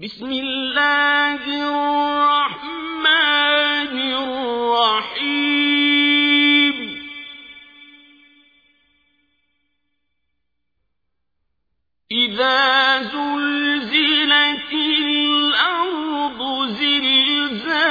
بسم الله الرحمن الرحيم. إذا زلزلت الأرض زلزالها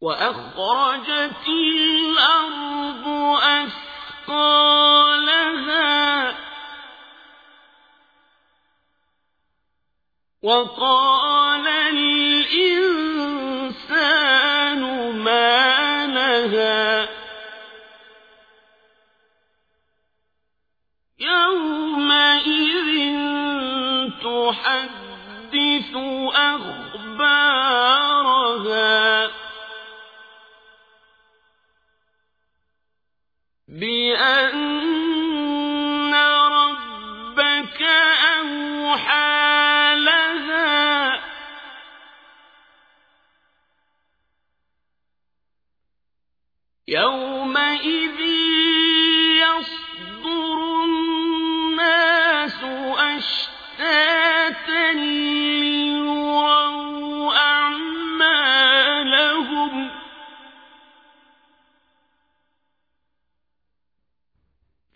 وأخرجت الأرض أثقالها وقال الإنسان ما لها يومئذ تحدث أخبارها بأن ربك أوحى لها. يومئذ يصدر الناس أشتاتا ليروا أعمالهم.